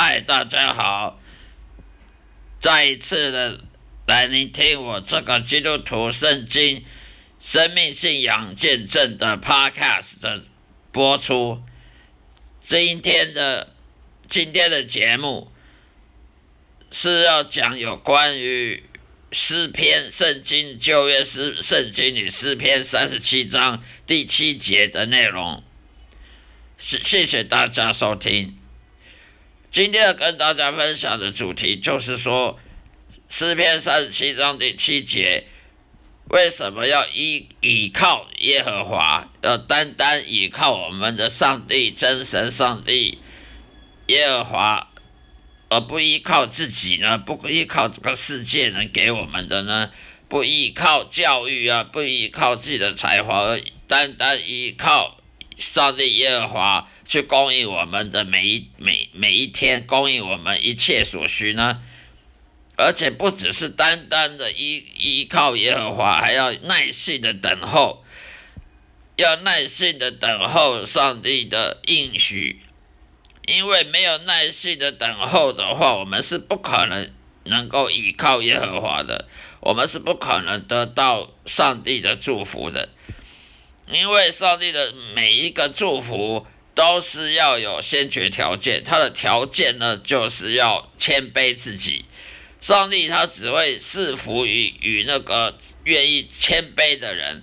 嗨大家好，再一次的来聆听我这个基督徒圣经生命信仰见证的 Podcast 的播出。今天的今天的节目是要讲有关于诗篇圣经旧约诗圣经里诗篇三十七章第七节的内容。谢谢大家收听。今天要跟大家分享的主题就是说诗篇三十七章第七节，为什么要依倚靠耶和华，要单单倚靠我们的上帝真神上帝耶和华，而不依靠自己呢？不依靠这个世界能给我们的呢？不依靠教育啊，不依靠自己的才华，而单单依靠上帝耶和华去供应我们的每一每每一天，供应我们一切所需呢？而且不只是单单的依依靠耶和华，还要耐心的等候，要耐心的等候上帝的应许，因为没有耐心的等候的话，我们是不可能能够依靠耶和华的，我们是不可能得到上帝的祝福的，因为上帝的每一个祝福都是要有先决条件，他的条件呢，就是要谦卑自己。上帝他只会赐福于与那个愿意谦卑的人，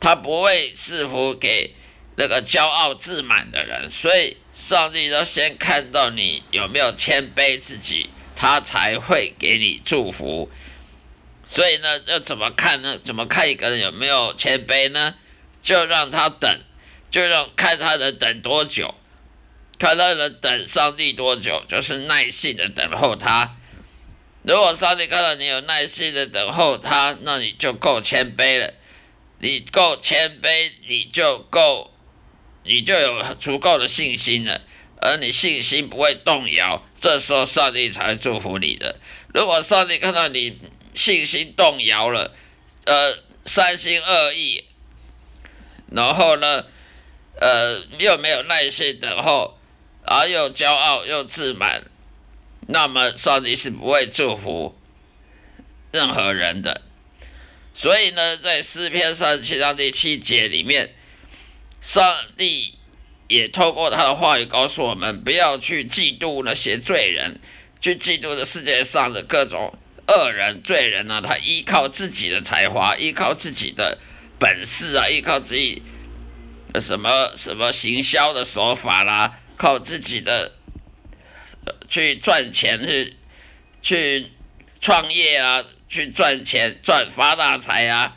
他不会赐福给那个骄傲自满的人。所以，上帝要先看到你有没有谦卑自己，他才会给你祝福。所以呢，要怎么看呢？怎么看一个人有没有谦卑呢？就让他等，就让看他能等多久，看他能等上帝多久，就是耐心的等候他。如果上帝看到你有耐心的等候他，那你就够谦卑了。你够谦卑，你就够，你就有足够的信心了。而你信心不会动摇，这时候上帝才会祝福你的。如果上帝看到你信心动摇了，呃，三心二意，然后呢，呃，又没有耐心等候，而又骄傲又自满。那么上帝是不会祝福任何人的，所以呢，在诗篇三十七章第七节里面，上帝也透过他的话语告诉我们，不要去嫉妒那些罪人，去嫉妒这世界上的各种恶人、罪人呢。他依靠自己的才华，依靠自己的本事啊，依靠自己什么什么行销的手法啦，靠自己的。去赚钱，去去创业啊，去赚钱赚发大财啊，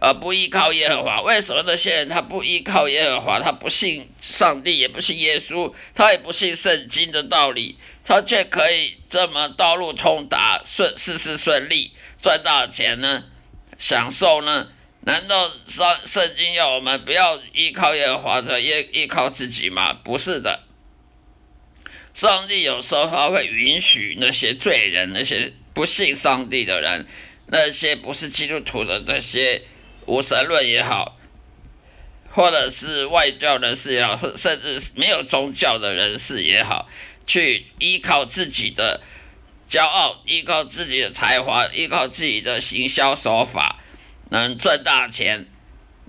而不依靠耶和华。为什么那些人他不依靠耶和华？他不信上帝，也不信耶稣，他也不信圣经的道理，他却可以这么道路通达，顺事事顺利，赚大钱呢？享受呢？难道圣圣经要我们不要依靠耶和华，的依依靠自己吗？不是的。上帝有时候他会允许那些罪人、那些不信上帝的人、那些不是基督徒的这些无神论也好，或者是外教人士也好，甚至没有宗教的人士也好，去依靠自己的骄傲、依靠自己的才华、依靠自己的行销手法，能赚大钱，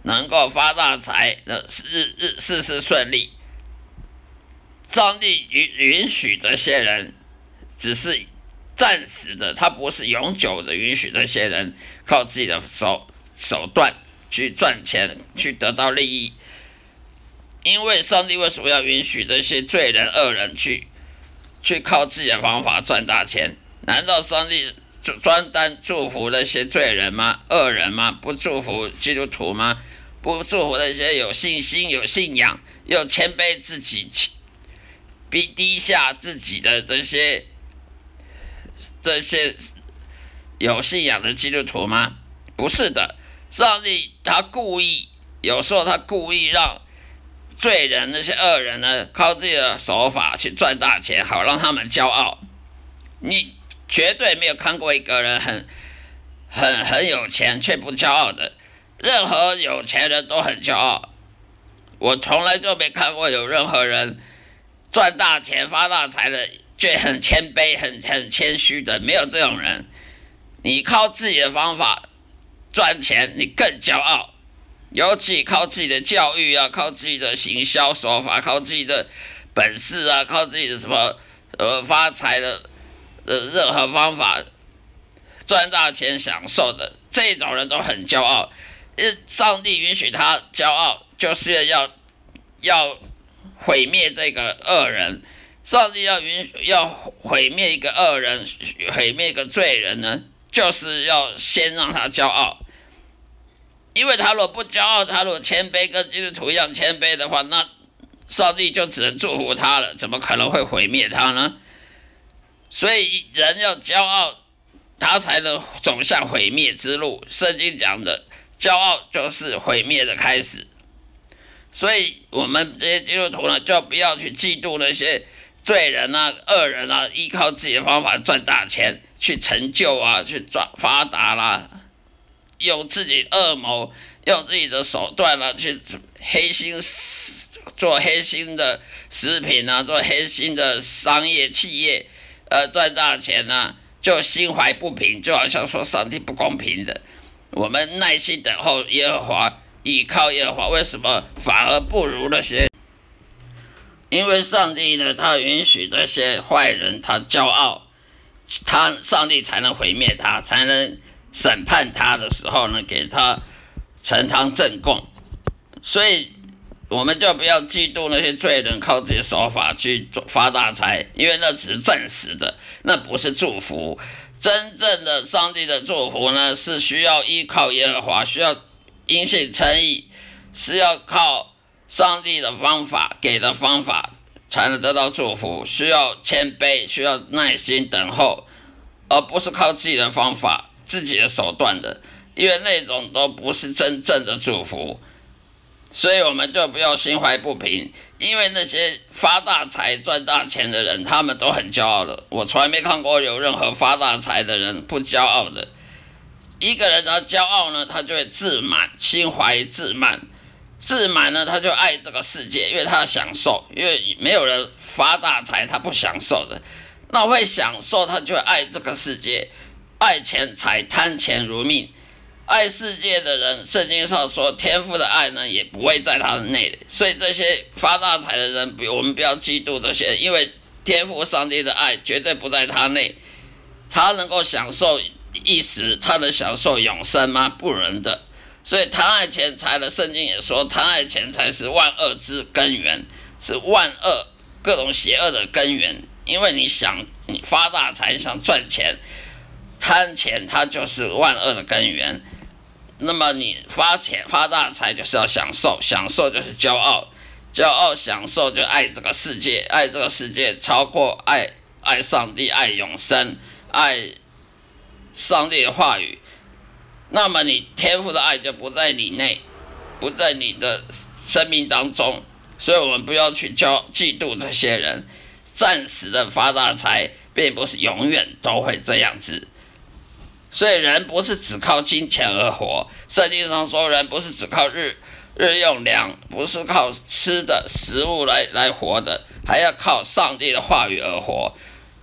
能够发大财，那日日事事顺利。上帝允允许这些人，只是暂时的，他不是永久的允许这些人靠自己的手手段去赚钱，去得到利益。因为上帝为什么要允许这些罪人恶人去去靠自己的方法赚大钱？难道上帝专单祝福那些罪人吗？恶人吗？不祝福基督徒吗？不祝福那些有信心、有信仰、又谦卑自己？逼低下自己的这些这些有信仰的基督徒吗？不是的，上帝他故意，有时候他故意让罪人那些恶人呢，靠自己的手法去赚大钱，好让他们骄傲。你绝对没有看过一个人很很很有钱却不骄傲的，任何有钱人都很骄傲。我从来就没看过有任何人。赚大钱发大财的就很谦卑、很很谦虚的，没有这种人。你靠自己的方法赚钱，你更骄傲。尤其靠自己的教育啊，靠自己的行销手法，靠自己的本事啊，靠自己的什么呃发财的呃任何方法赚大钱享受的这种人都很骄傲。因上帝允许他骄傲，就是要要毁灭这个恶人。上帝要允要毁灭一个恶人，毁灭一个罪人呢，就是要先让他骄傲。因为他若不骄傲，他若谦卑，跟基督徒一样谦卑的话，那上帝就只能祝福他了，怎么可能会毁灭他呢？所以人要骄傲，他才能走向毁灭之路。圣经讲的，骄傲就是毁灭的开始。所以我们这些基督徒呢，就不要去嫉妒那些罪人啊、恶人啊，依靠自己的方法赚大钱，去成就啊，去赚发达啦。用自己恶谋，用自己的手段呢，去黑心做黑心的食品啊，做黑心的商业企业，呃，赚大钱呢，就心怀不平，就好像说上帝不公平的。我们耐心等候耶和华，依靠耶和华，为什么反而不如那些？因为上帝呢，他允许这些坏人他骄傲，他上帝才能毁灭他，才能。审判他的时候呢，给他呈堂证供，所以我们就不要嫉妒那些罪人靠自己手法去做发大财，因为那只是暂时的，那不是祝福。真正的上帝的祝福呢，是需要依靠耶和华，需要因信称义，是要靠上帝的方法给的方法才能得到祝福，需要谦卑，需要耐心等候，而不是靠自己的方法。自己的手段的，因为那种都不是真正的祝福，所以我们就不要心怀不平。因为那些发大财、赚大钱的人，他们都很骄傲的。我从来没看过有任何发大财的人不骄傲的。一个人他骄傲呢，他就会自满，心怀自满。自满呢，他就爱这个世界，因为他享受。因为没有人发大财他不享受的，那会享受，他就爱这个世界。爱钱财贪钱如命，爱世界的人，圣经上说天赋的爱呢，也不会在他的内。所以这些发大财的人，比我们不要嫉妒这些，因为天赋上帝的爱绝对不在他内。他能够享受一时，他能享受永生吗？不能的。所以贪爱钱财的圣经也说，贪爱钱财是万恶之根源，是万恶各种邪恶的根源。因为你想你发大财，想赚钱。贪钱，它就是万恶的根源。那么你发钱发大财，就是要享受，享受就是骄傲，骄傲享受就爱这个世界，爱这个世界超过爱爱上帝，爱永生，爱上帝的话语。那么你天赋的爱就不在你内，不在你的生命当中。所以我们不要去骄嫉妒这些人，暂时的发大财，并不是永远都会这样子。所以人不是只靠金钱而活，圣经上说人不是只靠日日用粮，不是靠吃的食物来来活的，还要靠上帝的话语而活。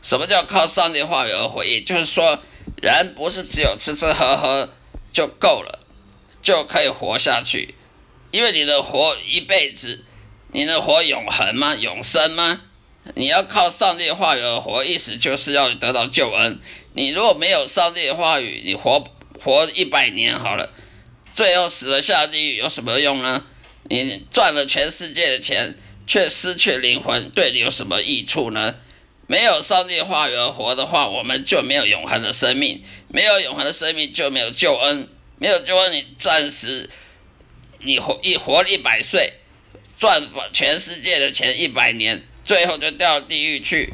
什么叫靠上帝话语而活？也就是说，人不是只有吃吃喝喝就够了，就可以活下去。因为你能活一辈子，你能活永恒吗？永生吗？你要靠上帝的话语而活，意思就是要得到救恩。你如果没有上帝的话语，你活活一百年好了，最后死了下地狱有什么用呢？你赚了全世界的钱，却失去灵魂，对你有什么益处呢？没有上帝话语而活的话，我们就没有永恒的生命，没有永恒的生命就没有救恩，没有救恩，你暂时你活一活一百岁，赚全世界的钱一百年，最后就掉地狱去。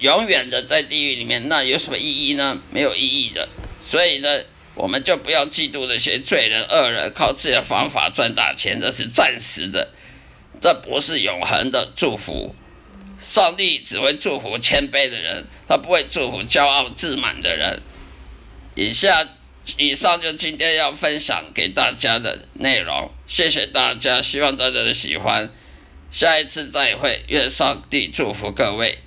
永远的在地狱里面，那有什么意义呢？没有意义的。所以呢，我们就不要嫉妒那些罪人恶人，靠自己的方法赚大钱，这是暂时的，这不是永恒的祝福。上帝只会祝福谦卑的人，他不会祝福骄傲自满的人。以下以上就今天要分享给大家的内容，谢谢大家，希望大家的喜欢。下一次再会，愿上帝祝福各位。